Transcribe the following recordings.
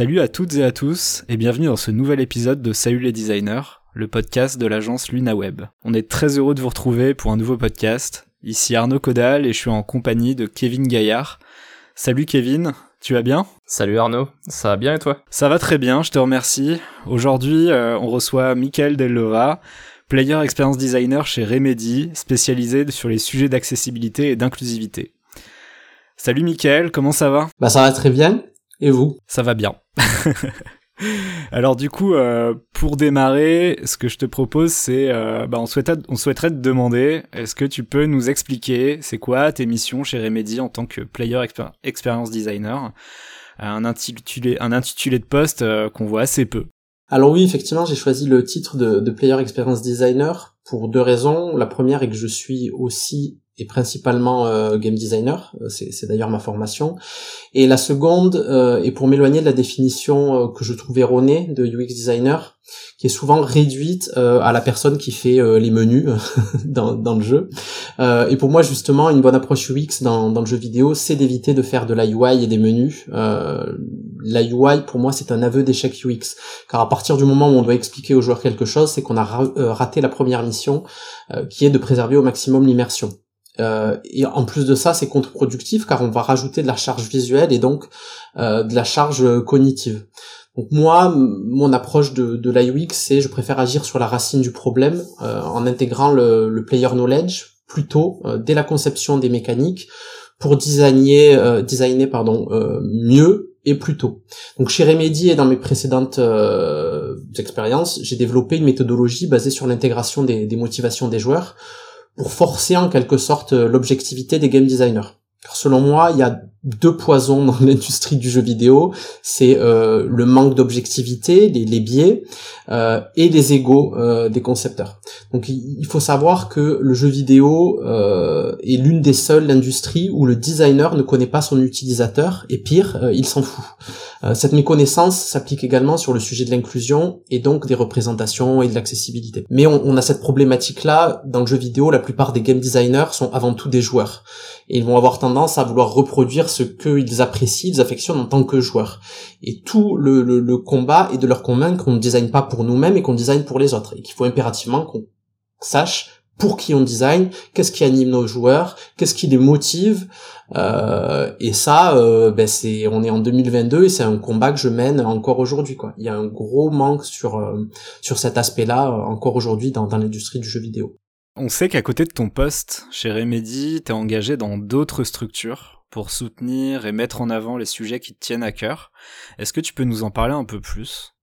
Salut à toutes et à tous et bienvenue dans ce nouvel épisode de Salut les designers, le podcast de l'agence LunaWeb. On est très heureux de vous retrouver pour un nouveau podcast. Ici Arnaud Caudal et je suis en compagnie de Kevin Gaillard. Salut Kevin, tu vas bien? Salut Arnaud, ça va bien et toi? Ça va très bien, je te remercie. Aujourd'hui, euh, on reçoit Michael Dellova, player experience designer chez Remedy, spécialisé sur les sujets d'accessibilité et d'inclusivité. Salut Michael, comment ça va? Bah ça va très bien. Et vous Ça va bien. Alors du coup, euh, pour démarrer, ce que je te propose, c'est, euh, bah, on, souhaiterait, on souhaiterait te demander, est-ce que tu peux nous expliquer, c'est quoi tes missions chez Remedy en tant que player experience designer un intitulé, un intitulé de poste euh, qu'on voit assez peu. Alors oui, effectivement, j'ai choisi le titre de, de Player Experience Designer pour deux raisons. La première est que je suis aussi et principalement euh, game designer, euh, c'est d'ailleurs ma formation. Et la seconde euh, est pour m'éloigner de la définition que je trouve erronée de UX designer, qui est souvent réduite à la personne qui fait les menus dans, dans, le jeu. et pour moi justement, une bonne approche UX dans, dans le jeu vidéo, c'est d'éviter de faire de la UI et des menus. la UI pour moi c'est un aveu d'échec UX, car à partir du moment où on doit expliquer aux joueurs quelque chose, c'est qu'on a raté la première mission, qui est de préserver au maximum l'immersion. Euh, et en plus de ça, c'est contre-productif car on va rajouter de la charge visuelle et donc euh, de la charge cognitive. Donc moi, mon approche de, de l'UX, c'est je préfère agir sur la racine du problème euh, en intégrant le, le, player knowledge plutôt dès la conception des mécaniques pour designer, designer pardon, mieux et plus tôt. Donc chez Remedy et dans mes précédentes expériences, j'ai développé une méthodologie basée sur l'intégration des, des motivations des joueurs pour forcer en quelque sorte l'objectivité des game designers. Car selon moi, il y a deux poisons dans l'industrie du jeu vidéo, c'est euh, le manque d'objectivité, les, biais, euh, et les égaux euh, des concepteurs. Donc il faut savoir que le jeu vidéo est l'une des seules industries où le designer ne connaît pas son utilisateur, et pire, il s'en fout. cette méconnaissance s'applique également sur le sujet de l'inclusion, et donc des représentations et de l'accessibilité. Mais on, on a cette problématique-là, dans le jeu vidéo, la plupart des game designers sont avant tout des joueurs, et ils vont avoir tendance à vouloir reproduire ce qu'ils apprécient, ils affectionnent en tant que joueurs. Et tout le, combat est de leur convaincre qu'on ne design pas pour nous-mêmes et qu'on design pour les autres. Et qu'il faut impérativement qu'on sache pour qui on design, qu'est-ce qui anime nos joueurs, qu'est-ce qui les motive. Euh, et ça, euh, ben c'est, on est en 2022 et c'est un combat que je mène encore aujourd'hui. Quoi. Il y a un gros manque sur euh, sur cet aspect-là encore aujourd'hui dans, dans l'industrie du jeu vidéo. On sait qu'à côté de ton poste chez Remedy, t'es engagé dans d'autres structures pour soutenir et mettre en avant les sujets qui te tiennent à cœur. Est-ce que tu peux nous en parler un peu plus?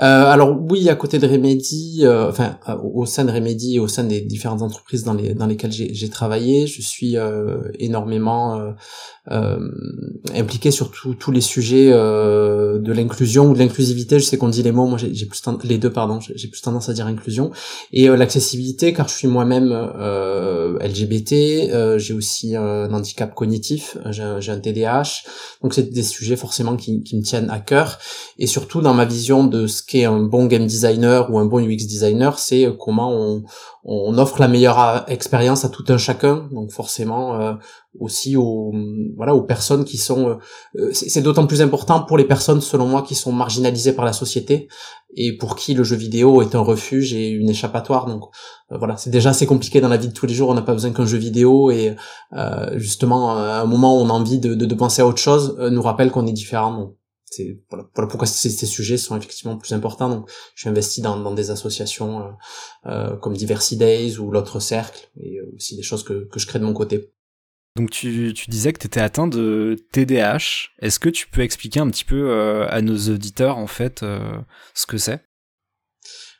Euh, alors oui, à côté de Remedy, euh, enfin euh, au sein de Remedy et au sein des différentes entreprises dans, les, dans lesquelles j'ai travaillé, je suis énormément impliqué sur tous les sujets de l'inclusion ou de l'inclusivité. Je sais qu'on dit les mots, moi j'ai plus les deux pardon, j'ai plus tendance à dire inclusion. Et l'accessibilité car je suis moi-même LGBT, j'ai aussi un handicap cognitif, j'ai un TDAH, donc c'est des sujets forcément qui, qui me tiennent à cœur. Et surtout dans ma vision de ce qu'est un bon game designer ou un bon UX designer, c'est euh, comment on, on, offre la meilleure euh, expérience à tout un chacun, donc forcément euh, aussi aux voilà aux personnes qui sont c'est d'autant plus important pour les personnes selon moi qui sont marginalisées par la société et pour qui le jeu vidéo est un refuge et une échappatoire. Donc voilà c'est déjà assez compliqué dans la vie de tous les jours. On n'a pas besoin qu'un jeu vidéo et justement à un moment où on a envie de, de, penser à autre chose nous rappelle qu'on est différent c'est voilà, pourquoi ces, sujets sont effectivement plus importants. Donc, je suis investi dans, dans des associations euh, euh, comme Diversity Days ou l'autre cercle et aussi des choses que, que je crée de mon côté. Donc tu, tu disais que tu étais atteint de TDAH. Est-ce que tu peux expliquer un petit peu euh, à nos auditeurs en fait euh, ce que c'est?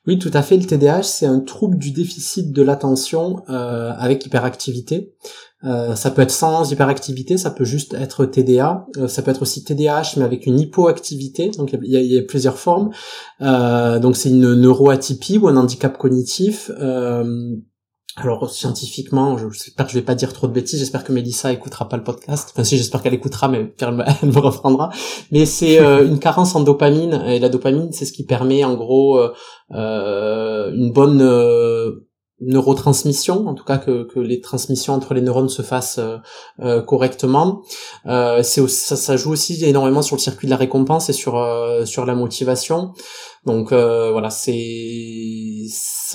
Oui, tout à fait. Le TDAH, c'est un trouble du déficit de l'attention euh, avec hyperactivité. Euh, ça peut être sans hyperactivité, ça peut juste être TDA, euh, ça peut être aussi TDAH mais avec une hypoactivité, donc il y, a plusieurs formes. Donc c'est une neuroatypie ou un handicap cognitif. Alors scientifiquement, j'espère que je vais pas dire trop de bêtises, j'espère que Mélissa écoutera pas le podcast. Enfin si, j'espère qu'elle écoutera, mais elle me reprendra. Mais c'est une carence en dopamine, et la dopamine, c'est ce qui permet en gros une bonne neurotransmission, en tout cas que, que les transmissions entre les neurones se fassent euh, euh, correctement. Euh, c'est ça, ça, joue aussi énormément sur le circuit de la récompense et sur euh, sur la motivation. Donc euh, voilà, c'est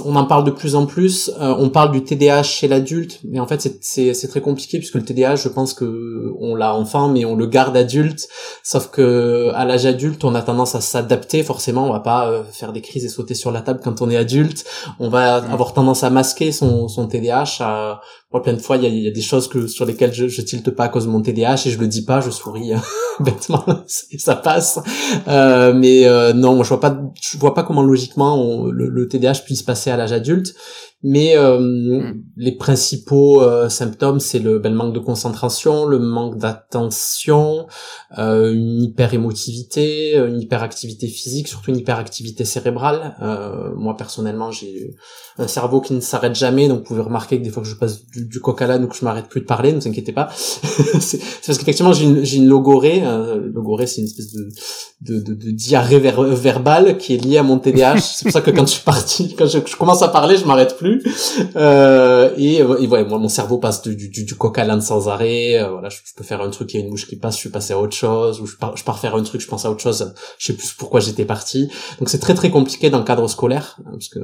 on en parle de plus en plus. Euh, on parle du TDAH chez l'adulte, mais en fait c'est c'est très compliqué puisque le TDAH, je pense que on l'a enfant, mais on le garde adulte. Sauf que à l'âge adulte, on a tendance à s'adapter. Forcément, on va pas euh, faire des crises et sauter sur la table quand on est adulte. On va avoir tendance à masquer son son TDAH. À, plein de fois, il y a, des choses que sur lesquelles je, je tilte pas à cause de mon TDAH et je le dis pas, je souris bêtement et ça passe. Euh, mais non, moi je vois pas je vois pas comment logiquement le, le, TDAH puisse passer à l'âge adulte. Mais euh, hmm. les principaux euh, symptômes, c'est le, ben, le, manque de concentration, le manque d'attention, euh, une hyperémotivité, une hyperactivité physique, surtout une hyperactivité cérébrale. Euh, moi personnellement, j'ai un cerveau qui ne s'arrête jamais, donc vous pouvez remarquer que des fois que je passe du, coq à l'âne ou que je m'arrête plus de parler, ne vous inquiétez pas. c'est parce qu'effectivement j'ai une, une, logorée. Euh, logorée, c'est une espèce de, de, de, de diarrhée verbale qui est liée à mon TDAH. c'est pour ça que quand je suis parti, quand je, je commence à parler, je m'arrête plus. Euh, et, et moi, mon cerveau passe du, du, du coq à l'âne sans arrêt. Euh, voilà, je, peux faire un truc, il y a une mouche qui passe, je suis passé à autre chose, ou je pars, je faire un truc, je pense à autre chose, je sais plus pourquoi j'étais parti. Donc c'est très très compliqué dans le cadre scolaire, hein, parce que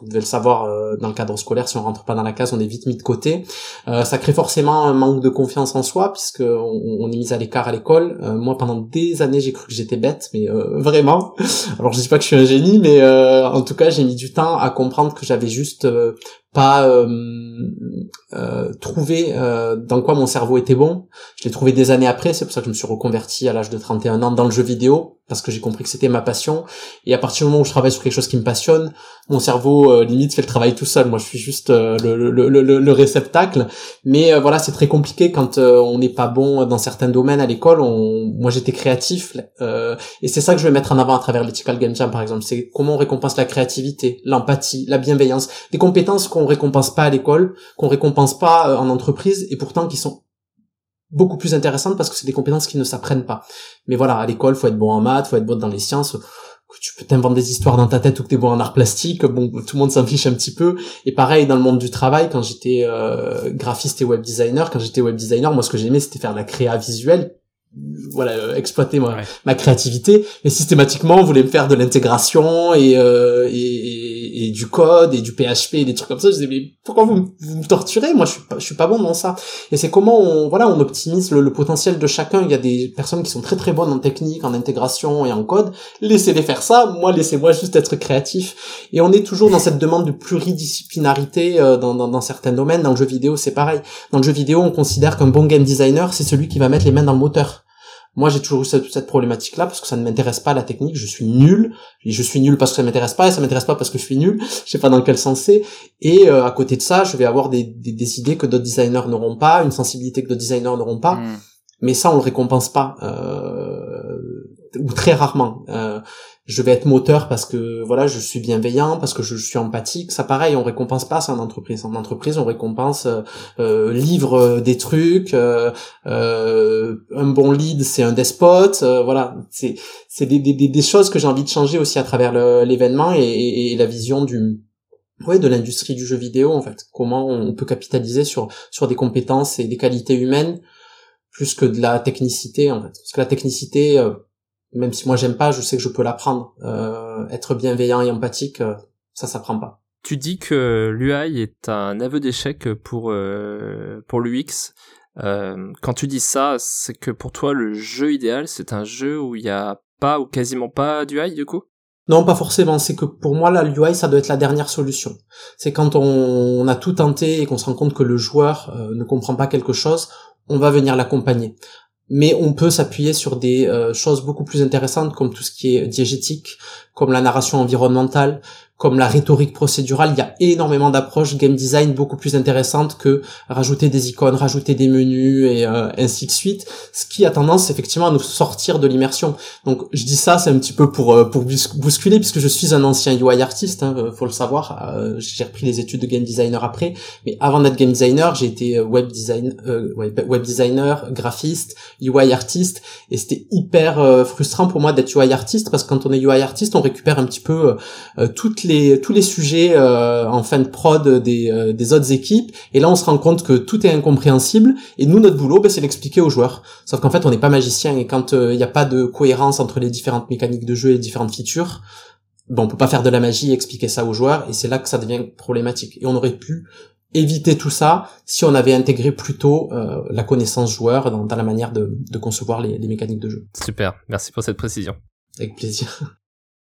vous devez le savoir euh, dans le cadre scolaire, si on rentre pas dans la case, on est vite mis de côté. Euh, ça crée forcément un manque de confiance en soi, puisque on, est mis à l'écart à l'école. Euh, moi, pendant des années, j'ai cru que j'étais bête, mais vraiment. Alors, je dis pas que je suis un génie, mais en tout cas, j'ai mis du temps à comprendre que j'avais juste pas euh, euh, trouvé euh, dans quoi mon cerveau était bon. Je l'ai trouvé des années après, c'est pour ça que je me suis reconverti à l'âge de 31 ans dans le jeu vidéo, parce que j'ai compris que c'était ma passion. Et à partir du moment où je travaille sur quelque chose qui me passionne, mon cerveau limite fait le travail tout seul. Moi, je suis juste euh, le, le, le, le, réceptacle. Mais euh, voilà, c'est très compliqué quand on n'est pas bon dans certains domaines à l'école. On... Moi, j'étais créatif, et c'est ça que je vais mettre en avant à travers l'Ethical Game Jam, par exemple. C'est comment on récompense la créativité, l'empathie, la bienveillance, des compétences qu'on récompense pas à l'école, qu'on récompense pas en entreprise, et pourtant qui sont beaucoup plus intéressantes parce que c'est des compétences qui ne s'apprennent pas. Mais voilà, à l'école, faut être bon en maths, faut être bon dans les sciences. Tu peux t'inventer des histoires dans ta tête ou que t'es bon en art plastique, bon, tout le monde s'en fiche un petit peu. Et pareil, dans le monde du travail, quand j'étais euh, graphiste et web designer, quand j'étais web designer, moi, ce que j'aimais, c'était faire de la créa visuelle, voilà euh, exploiter ma, ma créativité. Mais systématiquement on voulait me faire de l'intégration et, euh, et, et, du code et du PHP et des trucs comme ça. Je disais mais pourquoi vous, vous me torturez? Moi je suis pas je suis pas bon dans ça. Et c'est comment on voilà on optimise le, potentiel de chacun. Il y a des personnes qui sont très très bonnes en technique en intégration et en code. Laissez-les faire ça. Moi laissez-moi juste être créatif. Et on est toujours dans cette demande de pluridisciplinarité euh, dans, dans, dans certains domaines. Dans le jeu vidéo c'est pareil. Dans le jeu vidéo on considère qu'un bon game designer c'est celui qui va mettre les mains dans le moteur moi, j'ai toujours eu cette, cette problématique-là parce que ça ne m'intéresse pas la technique. Je suis nul. Et je suis nul parce que ça m'intéresse pas et ça m'intéresse pas parce que je suis nul. Je sais pas dans quel sens c'est. Et euh, à côté de ça, je vais avoir des, des, des idées que d'autres designers n'auront pas, une sensibilité que d'autres designers n'auront pas. Hmm. Mais ça, on le récompense pas. Euh, ou très rarement. Euh, je vais être moteur parce que voilà, je suis bienveillant, parce que je, suis empathique. Ça, pareil, on récompense pas ça en entreprise. En entreprise, on récompense euh, euh livre des trucs. Euh, euh, un bon lead, c'est un despote. voilà, c'est c'est des, des, des choses que j'ai envie de changer aussi à travers l'événement et, et, la vision du ouais de l'industrie du jeu vidéo en fait. Comment on peut capitaliser sur sur des compétences et des qualités humaines plus que de la technicité en fait. Parce que la technicité même si moi j'aime pas, je sais que je peux l'apprendre. Euh, être bienveillant et empathique, euh, ça s'apprend pas. Tu dis que l'UI est un aveu d'échec pour euh, pour l'UX. Euh, quand tu dis ça, c'est que pour toi le jeu idéal, c'est un jeu où il y a pas ou quasiment pas d'UI du coup? Non, pas forcément. C'est que pour moi, la l'UI, ça doit être la dernière solution. C'est quand on, a tout tenté et qu'on se rend compte que le joueur euh, ne comprend pas quelque chose, on va venir l'accompagner mais on peut s'appuyer sur des euh, choses beaucoup plus intéressantes comme tout ce qui est diégétique, comme la narration environnementale, comme la rhétorique procédurale, il y a énormément d'approches game design beaucoup plus intéressantes que rajouter des icônes, rajouter des menus et euh, ainsi de suite, ce qui a tendance effectivement à nous sortir de l'immersion. Donc je dis ça, c'est un petit peu pour euh, pour bousculer puisque je suis un ancien UI artiste, hein, faut le savoir. Euh, j'ai repris les études de game designer après, mais avant d'être game designer, j'ai été web design, web designer, graphiste, UI artiste, et c'était hyper frustrant pour moi d'être UI artiste parce que quand on est UI artiste, récupère un petit peu toutes toutes les tous les sujets euh, en fin de prod des, euh, des autres équipes. Et là on se rend compte que tout est incompréhensible. Et nous notre boulot ben, c'est d'expliquer aux joueurs. Sauf qu'en fait on n'est pas magicien. Et quand il n'y a pas de cohérence entre les différentes mécaniques de jeu et les différentes features bon on peut pas faire de la magie et expliquer ça aux joueurs. Et c'est là que ça devient problématique. Et on aurait pu éviter tout ça si on avait intégré plutôt euh, la connaissance joueur dans, dans la manière de, de concevoir les, les mécaniques de jeu. Super, merci pour cette précision. Avec plaisir.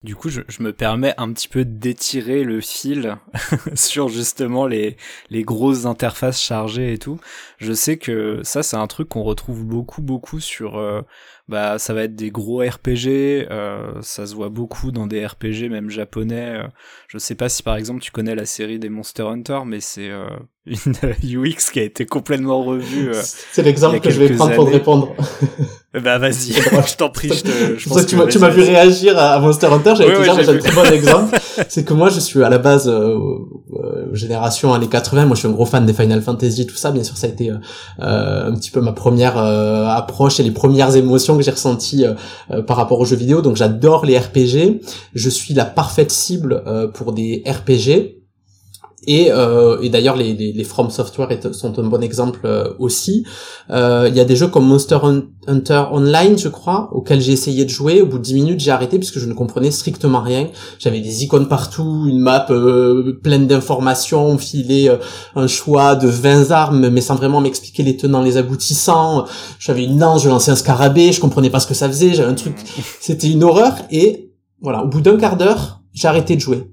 Du coup, je, je, me permets un petit peu d'étirer le fil sur justement les, les grosses interfaces chargées et tout. Je sais que ça, c'est un truc qu'on retrouve beaucoup, beaucoup sur... Euh, bah, ça va être des gros RPG, euh, ça se voit beaucoup dans des RPG, même japonais. Euh. je sais pas si par exemple tu connais la série des Monster Hunter, mais c'est euh, une UX qui a été complètement revue. Euh, c'est l'exemple que je vais prendre pour répondre. bah vas-y, je t'en prie. Je, te, je pense que, tu m'as vu réagir à Monster Hunter, j'avais ouais, ouais, un très bon exemple. c'est que moi je suis à la base euh, euh, génération années 80, moi je suis un gros fan des Final Fantasy, tout ça. Bien sûr, ça a été euh, un petit peu ma première approche et les premières émotions que j'ai ressenties par rapport aux jeux vidéo. Donc j'adore les RPG. Je suis la parfaite cible pour des RPG et, euh, et d'ailleurs, les, les, les, From Software sont un bon exemple euh, aussi. Euh, il y a des jeux comme Monster Hunter Online, je crois, auxquels j'ai essayé de jouer. Au bout de 10 minutes, j'ai arrêté puisque je ne comprenais strictement rien. J'avais des icônes partout, une map euh, pleine d'informations, on filait euh, un choix de 20 armes, mais sans vraiment m'expliquer les tenants, les aboutissants. J'avais une lance, je lançais un scarabée, je comprenais pas ce que ça faisait. J'avais un truc, c'était une horreur. Et voilà, au bout d'un quart d'heure, j'ai arrêté de jouer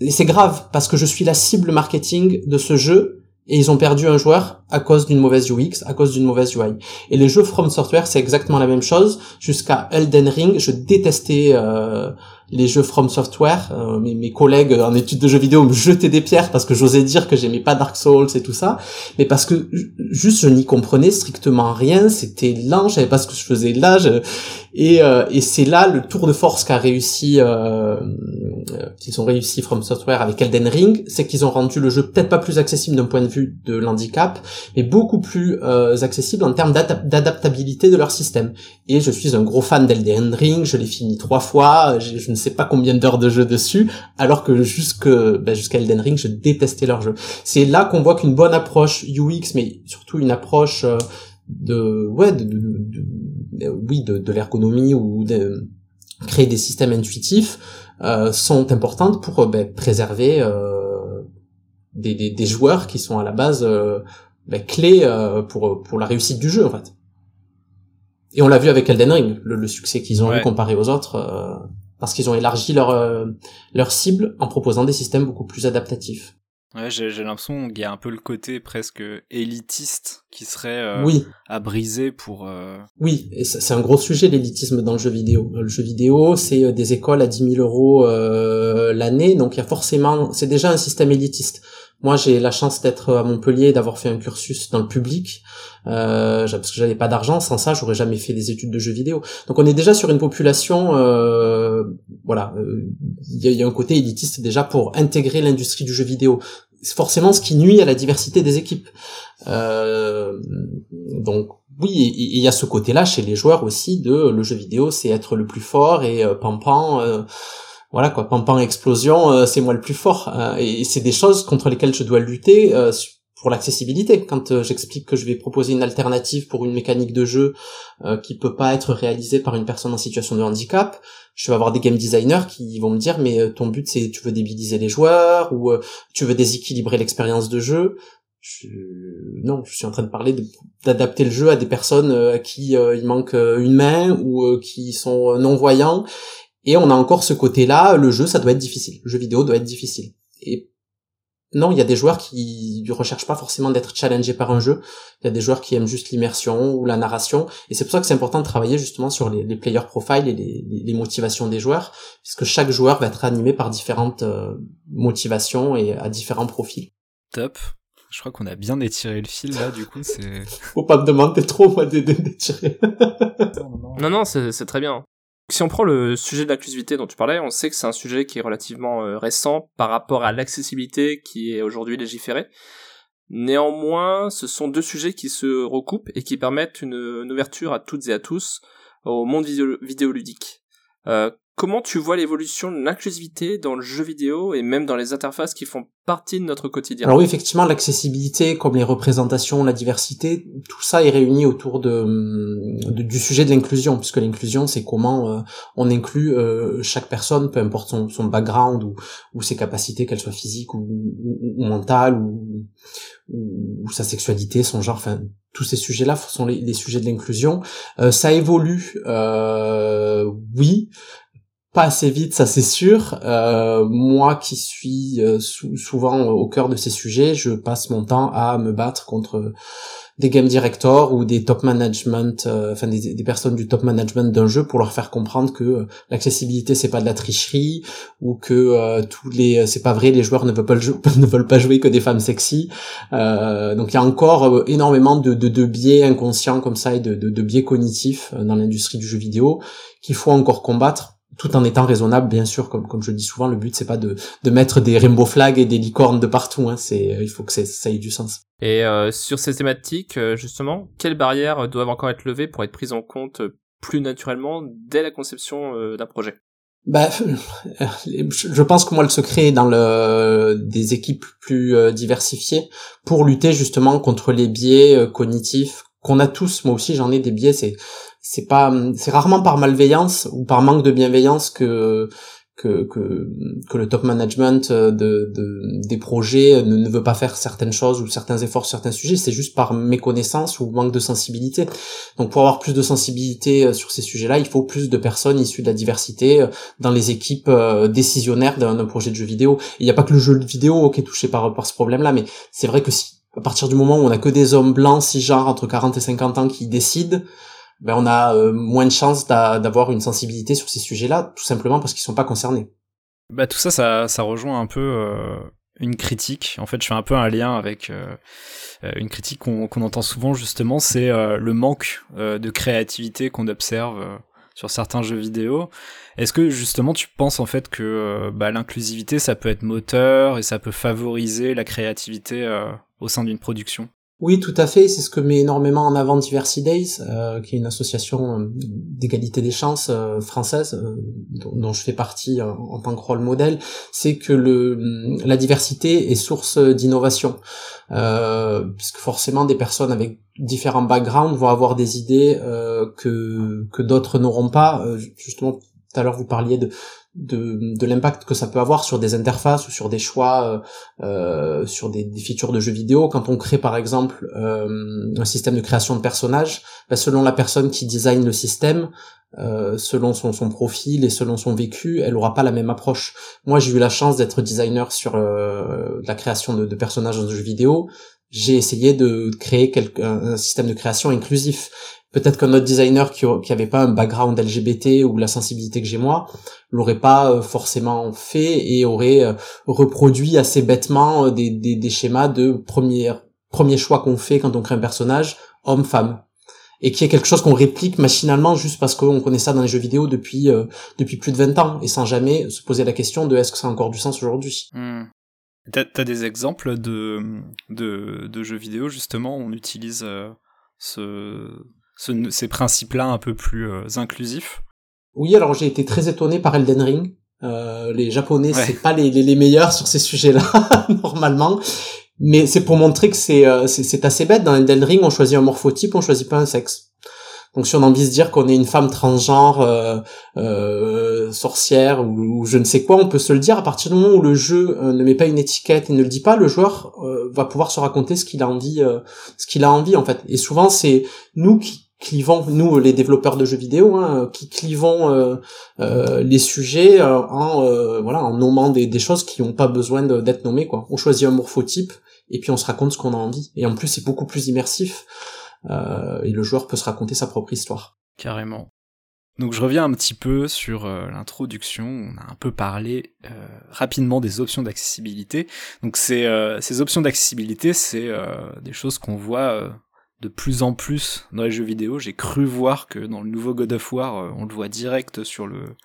et c'est grave parce que je suis la cible marketing de ce jeu et ils ont perdu un joueur à cause d'une mauvaise UX, à cause d'une mauvaise UI. Et les jeux From Software, c'est exactement la même chose. Jusqu'à Elden Ring, je détestais euh, les jeux From Software. Euh, mes, collègues en études de jeux vidéo me jetaient des pierres parce que j'osais dire que j'aimais pas Dark Souls et tout ça, mais parce que juste je n'y comprenais strictement rien. C'était lent, je savais pas ce que je faisais là. Et, euh, et c'est là le tour de force qu'a réussi, euh, qu'ils ont réussi From Software avec Elden Ring, c'est qu'ils ont rendu le jeu peut-être pas plus accessible d'un point de vue de l'handicap, mais beaucoup plus euh, accessible en termes d'adaptabilité de leur système. Et je suis un gros fan d'Elden Ring, je l'ai fini trois fois, je ne sais pas combien d'heures de jeu dessus, alors que jusque ben, jusqu'à Elden Ring, je détestais leur jeu. C'est là qu'on voit qu'une bonne approche UX, mais surtout une approche euh, de ouais de, de oui de, de l'ergonomie ou de créer des systèmes intuitifs euh, sont importantes pour euh, ben, préserver euh, des, des, des, joueurs qui sont à la base euh, ben, clés euh, pour pour la réussite du jeu en fait. Et on l'a vu avec Elden Ring, le, le succès qu'ils ont eu comparé aux autres, parce qu'ils ont élargi leur leur cible en proposant des systèmes beaucoup plus adaptatifs. Ouais, j'ai, l'impression qu'il y a un peu le côté presque élitiste qui serait euh, oui. à briser pour... Euh... Oui, et c'est un gros sujet l'élitisme dans le jeu vidéo. Le jeu vidéo, c'est euh, des écoles à 10 000 euros euh, l'année, donc il y a forcément... C'est déjà un système élitiste. Moi, j'ai la chance d'être à Montpellier, d'avoir fait un cursus dans le public, euh, parce que j'avais pas d'argent. Sans ça, j'aurais jamais fait des études de jeux vidéo. Donc, on est déjà sur une population, euh, voilà, il y, y, a un côté élitiste déjà pour intégrer l'industrie du jeu vidéo. C'est forcément ce qui nuit à la diversité des équipes. Euh, donc, oui, il y a ce côté-là chez les joueurs aussi de le jeu vidéo, c'est être le plus fort et euh, pampan. Euh, voilà quoi, pampan explosion, euh, c'est moi le plus fort. Euh, et c'est des choses contre lesquelles je dois lutter euh, pour l'accessibilité. Quand j'explique que je vais proposer une alternative pour une mécanique de jeu qui peut pas être réalisée par une personne en situation de handicap, je vais avoir des game designers qui vont me dire mais ton but c'est tu veux débiliser les joueurs ou tu veux déséquilibrer l'expérience de jeu. Je... Non, je suis en train de parler d'adapter le jeu à des personnes à qui il manque une main ou qui sont non voyants et on a encore ce côté-là, le jeu, ça doit être difficile. Le jeu vidéo doit être difficile. Et non, il y a des joueurs qui ne recherchent pas forcément d'être challengés par un jeu. Il y a des joueurs qui aiment juste l'immersion ou la narration. Et c'est pour ça que c'est important de travailler justement sur les, les player profiles et les, les, motivations des joueurs, puisque chaque joueur va être animé par différentes euh, motivations et à différents profils. Top. Je crois qu'on a bien étiré le fil là, du coup, c'est... Faut pas me demander trop, moi, d'étirer. non, non, c'est très bien. Si on prend le sujet de l'inclusivité dont tu parlais, on sait que c'est un sujet qui est relativement euh, récent par rapport à l'accessibilité qui est aujourd'hui légiférée. Néanmoins, ce sont deux sujets qui se recoupent et qui permettent une, ouverture à toutes et à tous au monde vidéoludique. Euh, comment tu vois l'évolution de l'inclusivité dans le jeu vidéo et même dans les interfaces qui font partie de notre quotidien? Alors oui, effectivement, l'accessibilité, comme les représentations, la diversité, tout ça est réuni autour de, du sujet de l'inclusion, puisque l'inclusion, c'est comment euh, on inclut euh, chaque personne, peu importe son, background ou, ou, ses capacités, qu'elles soient physiques ou, ou, mentales ou, ou, sa sexualité, son genre, enfin tous ces sujets-là sont les, sujets de l'inclusion. Euh, ça évolue, oui pas assez vite, ça c'est sûr. Euh, moi qui suis euh, souvent au cœur de ces sujets, je passe mon temps à me battre contre des game directors ou des top management, euh, enfin des, personnes du top management d'un jeu pour leur faire comprendre que l'accessibilité c'est pas de la tricherie ou que tous les c'est pas vrai les joueurs ne veulent pas ne veulent pas jouer que des femmes sexy. donc il y a encore énormément de, biais inconscients comme ça et de biais cognitifs dans l'industrie du jeu vidéo qu'il faut encore combattre tout en étant raisonnable, bien sûr, comme, comme je dis souvent, le but c'est pas de, de mettre des rainbow flags et des licornes de partout, hein, c'est, euh, il faut que ça ait du sens. Et euh, sur ces thématiques, euh, justement, quelles barrières doivent encore être levées pour être prises en compte plus naturellement dès la conception d'un projet? Bah, je pense que moi le secret est dans le des équipes plus diversifiées pour lutter justement contre les biais cognitifs qu'on a tous. Moi aussi j'en ai des biais. C'est c'est pas c'est rarement par malveillance ou par manque de bienveillance que que que, que le top management de, de des projets ne, veut pas faire certaines choses ou certains efforts sur certains sujets. C'est juste par méconnaissance ou manque de sensibilité. Donc pour avoir plus de sensibilité euh, sur ces sujets-là il faut plus de personnes issues de la diversité euh, dans les équipes euh, décisionnaires d'un projet de jeu vidéo. Il n'y a pas que le jeu vidéo qui est touché par par ce problème-là mais c'est vrai que si à partir du moment où on a que des hommes blancs cisgenres entre 40 et 50 ans qui décident ben on a euh, moins de chances d'avoir une sensibilité sur ces sujets-là, tout simplement parce qu'ils sont pas concernés. Bah tout ça, ça, ça rejoint un peu euh, une critique. En fait, je fais un peu un lien avec euh, une critique qu'on entend souvent justement, c'est le manque de créativité qu'on observe sur certains jeux vidéo. Est-ce que justement tu penses en fait que bah, l'inclusivité ça peut être moteur et ça peut favoriser la créativité au sein d'une production? Oui, tout à fait. C'est ce que met énormément en avant Diversity Days, euh, qui est une association euh, d'égalité des chances euh, française, dont, je fais partie en tant que rôle modèle. C'est que la diversité est source d'innovation, puisque forcément des personnes avec différents backgrounds vont avoir des idées que que d'autres n'auront pas. justement, tout à l'heure vous parliez de de, de l'impact que ça peut avoir sur des interfaces ou sur des choix, euh, euh, sur des, des, features de jeux vidéo. Quand on crée par exemple euh, un système de création de personnages, bah, selon la personne qui design le système, euh, selon son, son profil et selon son vécu, elle aura pas la même approche. Moi, j'ai eu la chance d'être designer sur euh, la création de, de, personnages dans jeux vidéo. J'ai essayé de créer un, système de création inclusif. Peut-être qu'un autre designer qui, qui avait pas un background LGBT ou la sensibilité que j'ai moi, l'aurait pas euh, forcément fait et aurait euh, reproduit assez bêtement euh, des, des, des schémas de premier, premier choix qu'on fait quand on crée un personnage, homme-femme et qui est quelque chose qu'on réplique machinalement juste parce qu'on connaît ça dans les jeux vidéo depuis depuis plus de 20 ans et sans jamais se poser la question de est-ce que ça a encore du sens aujourd'hui. Hmm. T'as as des exemples de, de, de jeux vidéo justement où on utilise ce, ces principes-là un peu plus euh, inclusifs Oui, alors j'ai été très étonné par Elden Ring. Euh, les Japonais, c'est pas les, les, meilleurs sur ces sujets-là normalement, mais c'est pour montrer que c'est euh, c'est assez bête. Dans Elden Ring, on choisit un morphotype, on choisit pas un sexe. Donc si on a envie de se dire qu'on est une femme transgenre, euh, euh, sorcière ou, je ne sais quoi, on peut se le dire à partir du moment où le jeu euh, ne met pas une étiquette et ne le dit pas, le joueur va pouvoir se raconter ce qu'il a envie, ce qu'il a envie en fait. Et souvent c'est nous qui clivons, nous les développeurs de jeux vidéo, hein, qui clivons les sujets en voilà en nommant des, des choses qui n'ont pas besoin d'être nommées quoi. On choisit un morphotype et puis on se raconte ce qu'on a envie. Et en plus c'est beaucoup plus immersif. Euh, et le joueur peut se raconter sa propre histoire. Carrément. Donc je reviens un petit peu sur euh, l'introduction, on a un peu parlé euh, rapidement des options d'accessibilité. Donc c'est, ces options d'accessibilité, c'est des choses qu'on voit de plus en plus dans les jeux vidéo. J'ai cru voir que dans le nouveau God of War, on le voit direct sur le,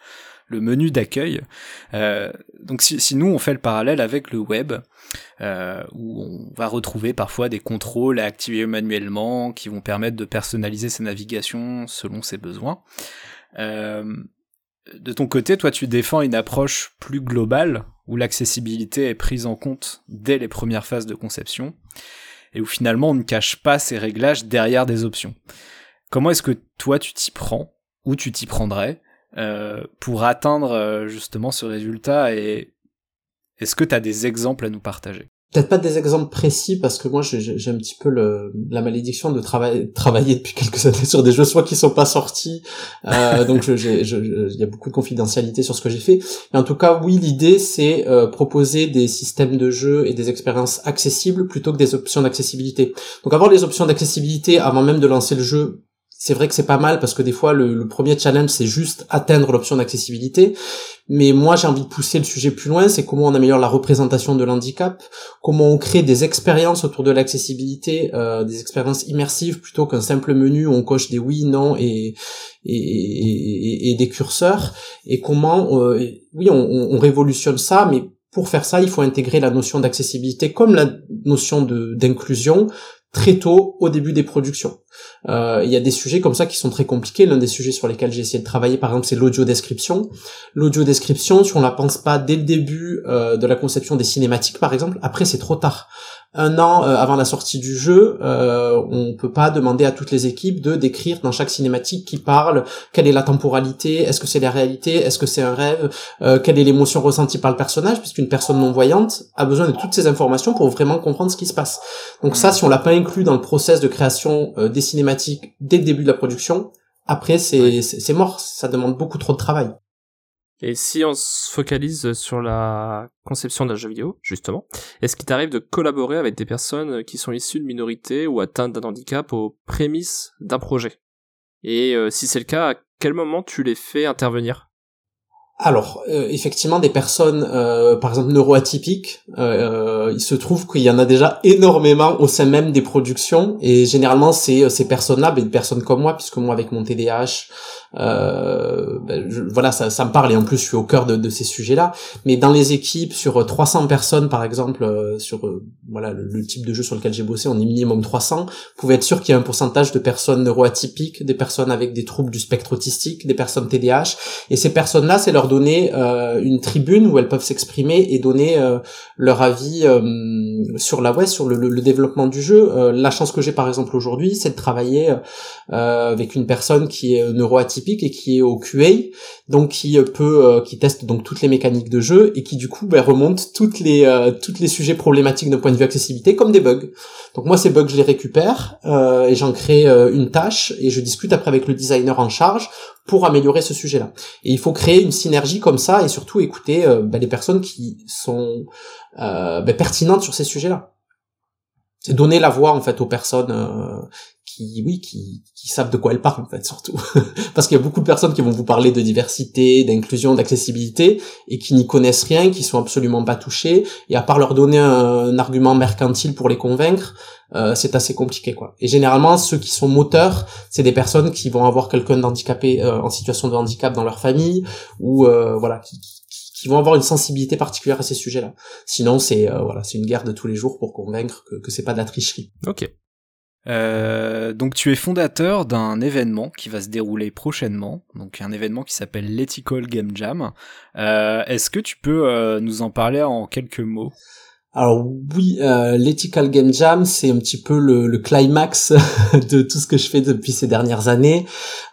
menu d'accueil. Euh, donc si, nous on fait le parallèle avec le web, euh, où on va retrouver parfois des contrôles à activer manuellement qui vont permettre de personnaliser sa navigation selon ses besoins. Euh, de ton côté, toi, tu défends une approche plus globale où l'accessibilité est prise en compte dès les premières phases de conception et où finalement on ne cache pas ces réglages derrière des options. Comment est-ce que toi tu t'y prends ou tu t'y prendrais euh, pour atteindre euh, justement ce résultat et est-ce que tu as des exemples à nous partager? Peut-être pas des exemples précis parce que moi j'ai un petit peu le, la malédiction de travailler travailler depuis quelques années sur des jeux soit qui sont pas sortis euh, donc il y a beaucoup de confidentialité sur ce que j'ai fait. Mais en tout cas oui l'idée c'est euh, proposer des systèmes de jeu et des expériences accessibles plutôt que des options d'accessibilité. Donc avoir les options d'accessibilité avant même de lancer le jeu c'est vrai que c'est pas mal parce que des fois le, premier challenge c'est juste atteindre l'option d'accessibilité mais moi, j'ai envie de pousser le sujet plus loin, c'est comment on améliore la représentation de l'handicap, comment on crée des expériences autour de l'accessibilité, euh, des expériences immersives plutôt qu'un simple menu où on coche des oui, non et, des curseurs, et comment, euh, oui, on, on révolutionne ça, mais pour faire ça, il faut intégrer la notion d'accessibilité comme la notion d'inclusion très tôt au début des productions. Euh, il y a des sujets comme ça qui sont très compliqués. L'un des sujets sur lesquels j'ai essayé de travailler, par exemple, c'est l'audio description. L'audio description, si on la pense pas dès le début euh, de la conception des cinématiques, par exemple, après c'est trop tard un an euh, avant la sortie du jeu, euh, on peut pas demander à toutes les équipes de décrire dans chaque cinématique qui parle quelle est la temporalité, est-ce que c'est la réalité, est-ce que c'est un rêve, euh, quelle est l'émotion ressentie par le personnage, puisqu'une personne non voyante a besoin de toutes ces informations pour vraiment comprendre ce qui se passe. Donc ça, si on l'a pas inclus dans le process de création euh, des cinématiques dès le début de la production, après c'est mort, ça demande beaucoup trop de travail. Et si on se focalise sur la conception d'un jeu vidéo, justement, est-ce qu'il t'arrive de collaborer avec des personnes qui sont issues de minorités ou atteintes d'un handicap aux prémices d'un projet? Et euh, si c'est le cas, à quel moment tu les fais intervenir? Alors, euh, effectivement, des personnes, euh, par exemple neuroatypiques, euh, il se trouve qu'il y en a déjà énormément au sein même des productions, et généralement c'est ces personnes-là, ben, des personnes comme moi, puisque moi avec mon TDAH, ben, voilà, ça, ça, me parle et en plus je suis au cœur de, de ces sujets-là. Mais dans les équipes, sur 300 personnes par exemple, sur voilà le, type de jeu sur lequel j'ai bossé, on est minimum 300. Vous pouvez être sûr qu'il y a un pourcentage de personnes neuroatypiques, des personnes avec des troubles du spectre autistique, des personnes TDAH, et ces personnes-là, c'est leur donner euh, une tribune où elles peuvent s'exprimer et donner euh, leur avis euh, sur la web, sur le, développement du jeu. la chance que j'ai par exemple aujourd'hui, c'est de travailler avec une personne qui est neuroatypique et qui est au QA, donc qui peut, qui teste donc toutes les mécaniques de jeu et qui du coup ben, remonte toutes les toutes les sujets problématiques d'un point de vue accessibilité comme des bugs. Donc moi ces bugs je les récupère et j'en crée une tâche et je discute après avec le designer en charge pour améliorer ce sujet-là. Et il faut créer une synergie comme ça et surtout écouter euh, bah, les personnes qui sont euh, bah, pertinentes sur ces sujets-là. C'est donner la voix en fait aux personnes euh, qui, oui, qui, qui savent de quoi elles parlent en fait surtout, parce qu'il y a beaucoup de personnes qui vont vous parler de diversité, d'inclusion, d'accessibilité et qui n'y connaissent rien, qui sont absolument pas touchées et à part leur donner un argument mercantile pour les convaincre, euh, c'est assez compliqué quoi. Et généralement ceux qui sont moteurs, c'est des personnes qui vont avoir quelqu'un d'handicapé euh, en situation de handicap dans leur famille ou euh, voilà qui, qui, vont avoir une sensibilité particulière à ces sujets-là. Sinon c'est voilà c'est une guerre de tous les jours pour convaincre que, que c'est pas de la tricherie. Ok. Donc tu es fondateur d'un événement qui va se dérouler prochainement, donc un événement qui s'appelle l'Ethical Game Jam. Est-ce que tu peux nous en parler en quelques mots? Alors oui, euh, l'Ethical Game Jam, c'est un petit peu le, le, climax de tout ce que je fais depuis ces dernières années.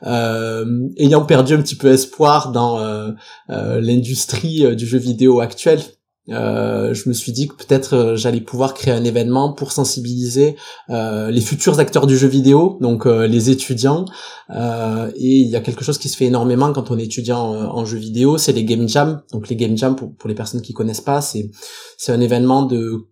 Euh, ayant perdu un petit peu espoir dans euh, euh l'industrie euh, du jeu vidéo actuel, euh, je me suis dit que peut-être euh, j'allais pouvoir créer un événement pour sensibiliser euh, les futurs acteurs du jeu vidéo, donc euh, les étudiants. et il y a quelque chose qui se fait énormément quand on est étudiant en jeu vidéo, c'est les game jams. Donc les game jams, pour, pour les personnes qui connaissent pas, c'est c'est un événement de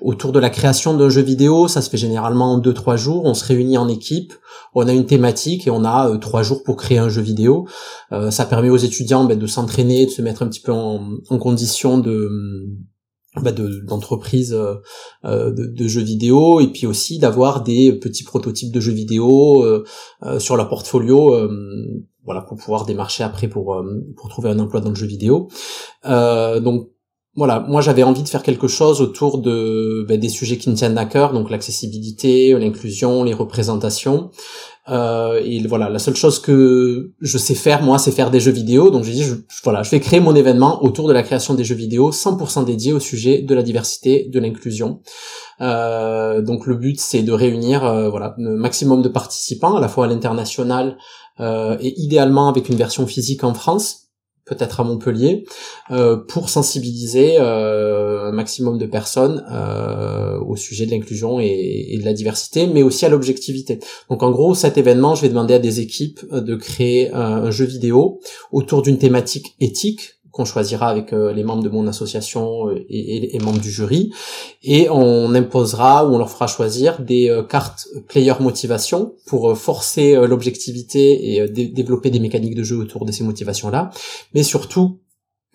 autour de la création d'un jeu vidéo, ça se fait généralement en deux trois jours. On se réunit en équipe, on a une thématique et on a euh, trois jours pour créer un jeu vidéo. Euh, ça permet aux étudiants ben, de s'entraîner, de se mettre un petit peu en, condition de ben, d'entreprise euh, de, jeux vidéo et puis aussi d'avoir des petits prototypes de jeux vidéo sur leur portfolio voilà pour pouvoir démarcher après pour pour trouver un emploi dans le jeu vidéo donc voilà, moi j'avais envie de faire quelque chose autour de ben, des sujets qui me tiennent à cœur, donc l'accessibilité, l'inclusion, les représentations, Euh, et voilà, la seule chose que je sais faire, moi, c'est faire des jeux vidéo. Donc j'ai dit, je, voilà, je vais créer mon événement autour de la création des jeux vidéo, 100% dédié au sujet de la diversité, de l'inclusion. Euh, donc le but, c'est de réunir, euh, voilà, le maximum de participants, à la fois à l'international et idéalement avec une version physique en France peut-être à Montpellier, euh, pour sensibiliser euh, un maximum de personnes euh, au sujet de l'inclusion et, de la diversité, mais aussi à l'objectivité. Donc en gros, cet événement, je vais demander à des équipes de créer un jeu vidéo autour d'une thématique éthique, qu'on choisira avec euh, les membres de mon association euh, et, membres du jury. Et on imposera ou on leur fera choisir des euh, cartes player motivation pour forcer l'objectivité et développer des mécaniques de jeu autour de ces motivations là mais surtout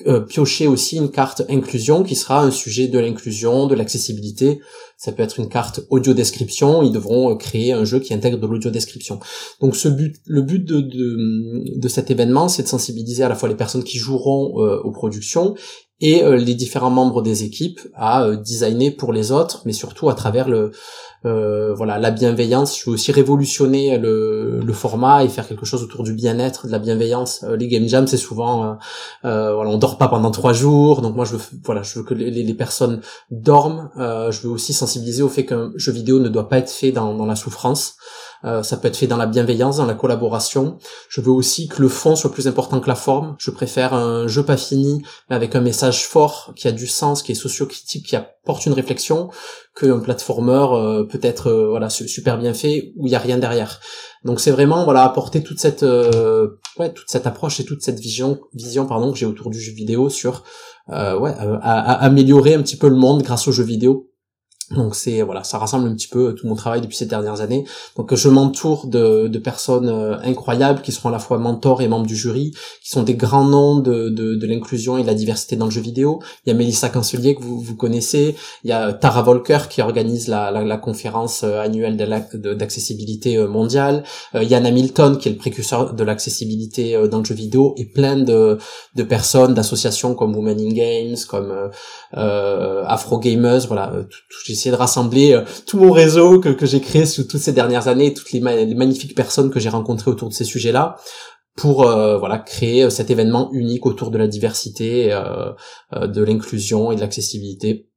euh, piocher aussi une carte inclusion qui sera un sujet de l'inclusion, de l'accessibilité. Ça peut être une carte audio description. Ils devront euh, créer un jeu qui intègre de l'audio description. Donc ce but, le but de, cet événement, c'est de sensibiliser à la fois les personnes qui joueront euh, aux productions et euh, les différents membres des équipes à euh, designer pour les autres, mais surtout à travers le euh, voilà la bienveillance. Je veux aussi révolutionner le, le, format et faire quelque chose autour du bien-être, de la bienveillance. les game jams, c'est souvent voilà, on dort pas pendant trois jours, donc moi je veux voilà, je veux que les, les personnes dorment. je veux aussi sensibiliser au fait qu'un jeu vidéo ne doit pas être fait dans, dans la souffrance. Euh, ça peut être fait dans la bienveillance, dans la collaboration. Je veux aussi que le fond soit plus important que la forme. Je préfère un jeu pas fini, mais avec un message fort, qui a du sens, qui est socio-critique, qui apporte une réflexion, qu'un platformer euh, peut-être euh, voilà super bien fait où il y a rien derrière. Donc c'est vraiment voilà apporter toute cette ouais toute cette approche et toute cette vision vision pardon que j'ai autour du jeu vidéo sur ouais à améliorer un petit peu le monde grâce aux jeux vidéo donc c'est voilà, ça rassemble un petit peu tout mon travail depuis ces dernières années. Donc je m'entoure de, de, personnes euh, incroyables qui seront à la fois mentors et membres du jury, qui sont des grands noms de, de, de l'inclusion et de la diversité dans le jeu vidéo. Il y a Mélissa Cancelier que vous, vous connaissez, il y a Tara Volker qui organise la, la, la conférence euh, annuelle d'accessibilité euh, mondiale, il y a Hamilton qui est le précurseur de l'accessibilité dans le jeu vidéo et plein de, de personnes, d'associations comme Women in Games, comme euh, Afro Gamers, voilà, essayé de rassembler euh, tout mon réseau que, j'ai créé sous toutes ces dernières années, toutes les, magnifiques personnes que j'ai rencontrées autour de ces sujets-là pour euh, voilà créer euh, cet événement unique autour de la diversité, de l'inclusion et de l'accessibilité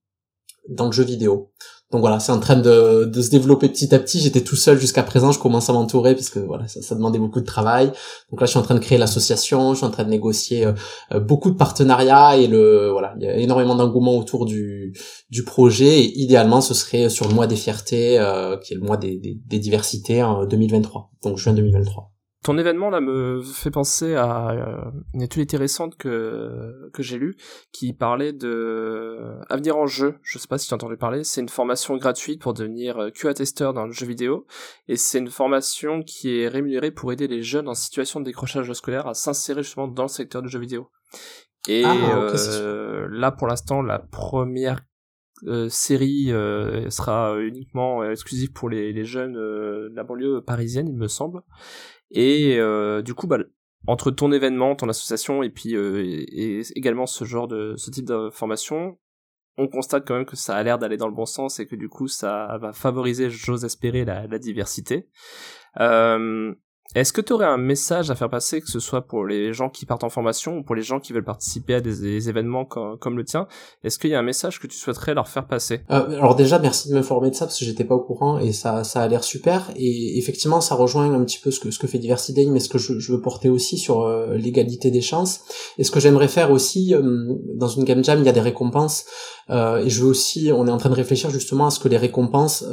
dans le jeu vidéo. Donc voilà, c'est en train de, de, se développer petit à petit. J'étais tout seul jusqu'à présent, je commence à m'entourer parce que voilà, ça, ça, demandait beaucoup de travail. Donc là, je suis en train de créer l'association, je suis en train de négocier euh, euh, beaucoup de partenariats et le voilà, il y a énormément d'engouement autour du du projet. Et idéalement, ce serait sur le mois des fiertés, euh, qui est le mois des, des, des diversités en 2023, donc juin 2023. Ton événement là me fait penser à euh, une étude intéressante que que j'ai lue qui parlait de avenir en jeu. Je sais pas si tu as entendu parler. C'est une formation gratuite pour devenir euh, QA testeur dans le jeu vidéo et c'est une formation qui est rémunérée pour aider les jeunes en situation de décrochage scolaire à s'insérer justement dans le secteur du jeu vidéo. Et ah, euh, là pour l'instant la première série sera uniquement exclusive pour les, les jeunes de la banlieue parisienne, il me semble. Et euh, du coup, bah, entre ton événement, ton association et puis euh, et, également ce genre de ce type de formation, on constate quand même que ça a l'air d'aller dans le bon sens et que du coup ça va favoriser, j'ose espérer, la, la diversité. Euh, est-ce que tu aurais un message à faire passer, que ce soit pour les gens qui partent en formation ou pour les gens qui veulent participer à des, événements comme, le tien Est-ce qu'il y a un message que tu souhaiterais leur faire passer? Euh, Alors déjà, merci de m'informer de ça parce que j'étais pas au courant et ça, ça a l'air super. Et effectivement, ça rejoint un petit peu ce que, ce que fait Diversity mais ce que je, je veux porter aussi sur euh, l'égalité des chances. Et ce que j'aimerais faire aussi, euh, dans une game jam, il y a des récompenses. Euh, et je veux aussi, on est en train de réfléchir justement à ce que les récompenses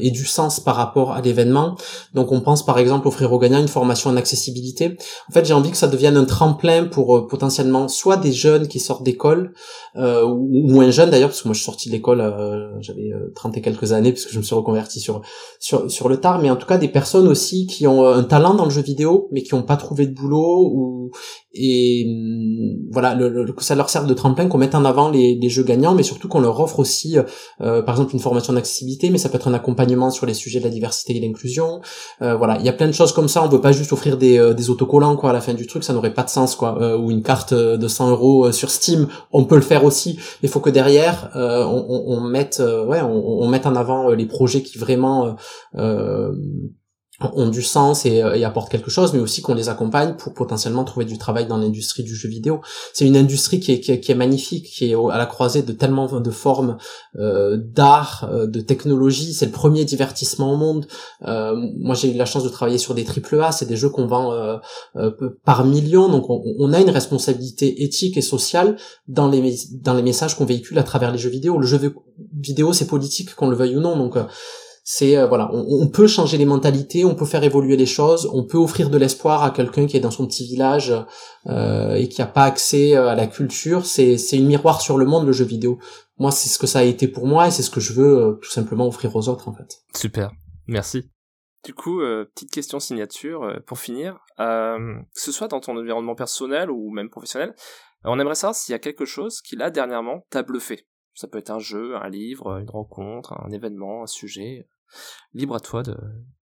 aient du sens par rapport à l'événement. Donc on pense par exemple offrir aux une formation en accessibilité. En fait, j'ai envie que ça devienne un tremplin pour euh, potentiellement soit des jeunes qui sortent d'école, euh, ou, moins jeunes d'ailleurs, parce que moi je suis sorti de l'école, euh, j'avais 30 et quelques années, puisque je me suis reconverti sur, sur, sur le tard, mais en tout cas des personnes aussi qui ont un talent dans le jeu vidéo, mais qui n'ont pas trouvé de boulot, ou et hum, voilà, le, que ça leur serve de tremplin, qu'on mette en avant les, les, jeux gagnants, mais surtout qu'on leur offre aussi, par exemple, une formation d'accessibilité, mais ça peut être un accompagnement sur les sujets de la diversité et l'inclusion. voilà, il y a plein de choses comme ça on peut pas juste offrir des, euh, des autocollants quoi à la fin du truc, ça n'aurait pas de sens quoi. Euh, ou une carte euh, de 100 euros sur Steam, on peut le faire aussi. Il faut que derrière on, on, on, mette ouais on, on, mette en avant les projets qui vraiment ont du sens et, et, apportent quelque chose, mais aussi qu'on les accompagne pour potentiellement trouver du travail dans l'industrie du jeu vidéo. C'est une industrie qui est, qui est, magnifique, qui est à la croisée de tellement de formes euh, d'art, de technologie. C'est le premier divertissement au monde. Euh, moi, j'ai eu la chance de travailler sur des triple A. C'est des jeux qu'on vend euh, par millions, donc on, on, a une responsabilité éthique et sociale dans les dans les messages qu'on véhicule à travers les jeux vidéo. Le jeu vidéo, c'est politique, qu'on le veuille ou non. Donc c'est euh, voilà, on, peut changer les mentalités, on peut faire évoluer les choses, on peut offrir de l'espoir à quelqu'un qui est dans son petit village euh, et qui a pas accès euh, à la culture. C'est c'est une miroir sur le monde le jeu vidéo. Moi, c'est ce que ça a été pour moi et c'est ce que je veux tout simplement offrir aux autres en fait. Super, merci. Du coup, petite question signature pour finir. que ce soit dans ton environnement personnel ou même professionnel, on aimerait savoir s'il y a quelque chose qui là dernièrement t'a bluffé. Ça peut être un jeu, un livre, une rencontre, un événement, un sujet. Libre à toi de,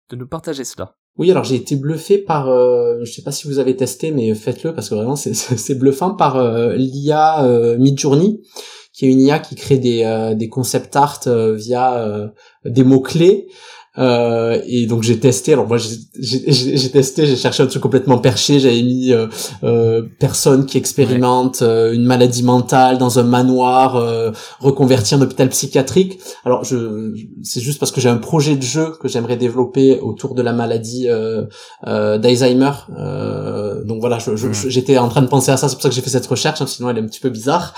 de nous partager cela. Oui, alors j'ai été bluffé par, euh, je sais pas si vous avez testé, mais faites-le parce que vraiment c'est bluffant par euh, l'IA euh, Midjourney, qui est une IA qui crée des, euh, des concept art via des mots clés. Euh, et donc j'ai testé. Alors moi j'ai testé, j'ai cherché un truc complètement perché. J'avais mis euh, euh, personne qui expérimente euh, une maladie mentale dans un manoir euh, reconverti en hôpital psychiatrique. Alors je c'est juste parce que j'ai un projet de jeu que j'aimerais développer autour de la maladie d'Alzheimer. donc voilà, j'étais en train de penser à ça. C'est pour ça que j'ai fait cette recherche. Hein, sinon elle est un petit peu bizarre.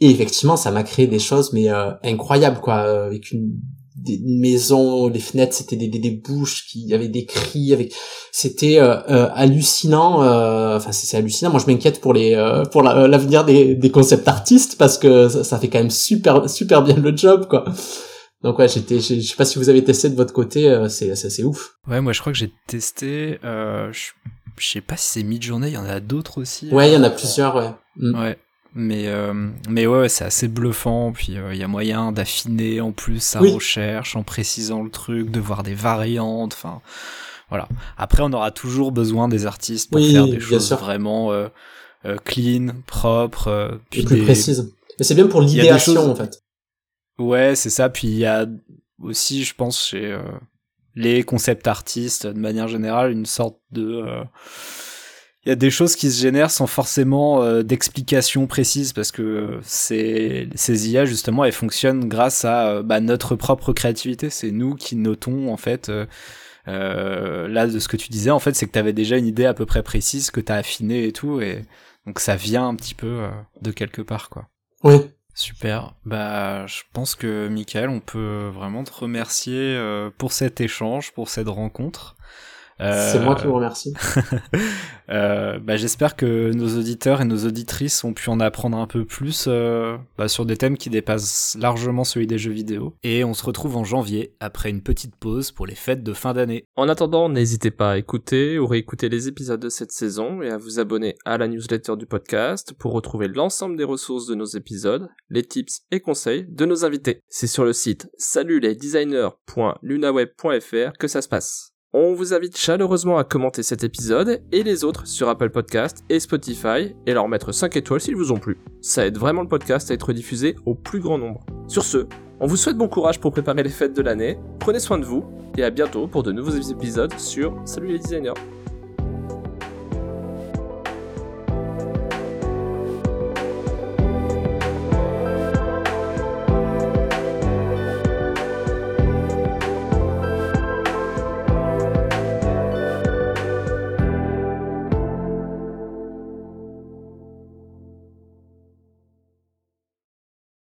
Et effectivement, ça m'a créé des choses mais incroyables quoi, avec une des maisons, les fenêtres, c'était des, des, des, bouches qui avaient des cris, avec c'était euh, euh, hallucinant. Euh, enfin, c'est hallucinant. Moi, je m'inquiète pour les pour l'avenir des, des concept artistes parce que ça, fait quand même super super bien le job, quoi. Donc ouais, j'étais, je sais pas si vous avez testé de votre côté, c'est c'est ouf. Ouais, moi je crois que j'ai testé. je, je sais pas si c'est mid-journée, il y en a d'autres aussi. Ouais, il y en a plusieurs, ouais. Mm. Ouais. Mais, euh, mais ouais, c'est assez bluffant. Puis il euh, y a moyen d'affiner en plus sa recherche en précisant le truc, de voir des variantes. Enfin, voilà. Après, on aura toujours besoin des artistes pour faire des choses vraiment euh, clean, propres. puis plus précises. Mais c'est bien pour l'idéation en fait. Ouais, c'est ça. Puis il y a aussi, je pense, chez les concept artistes, de manière générale, une sorte de il y a des choses qui se génèrent sans forcément euh, d'explication précise parce que c'est ces IA justement elles fonctionnent grâce à euh, bah, notre propre créativité. C'est nous qui notons en fait. Euh, là de ce que tu disais en fait c'est que tu avais déjà une idée à peu près précise que tu as affiné et tout et donc ça vient un petit peu de quelque part quoi. Oui. Super. Bah, je pense que Michael, on peut vraiment te remercier pour cet échange, pour cette rencontre. C'est moi qui vous remercie. euh, bah, J'espère que nos auditeurs et nos auditrices ont pu en apprendre un peu plus euh, bah, sur des thèmes qui dépassent largement celui des jeux vidéo. Et on se retrouve en janvier, après une petite pause pour les fêtes de fin d'année. En attendant, n'hésitez pas à écouter ou réécouter les épisodes de cette saison et à vous abonner à la newsletter du podcast pour retrouver l'ensemble des ressources de nos épisodes, les tips et conseils de nos invités. C'est sur le site salutlesdesigners.lunaweb.fr que ça se passe. On vous invite chaleureusement à commenter cet épisode et les autres sur Apple Podcast et Spotify et leur mettre 5 étoiles s'ils vous ont plu. Ça aide vraiment le podcast à être diffusé au plus grand nombre. Sur ce, on vous souhaite bon courage pour préparer les fêtes de l'année, prenez soin de vous et à bientôt pour de nouveaux épisodes sur Salut les designers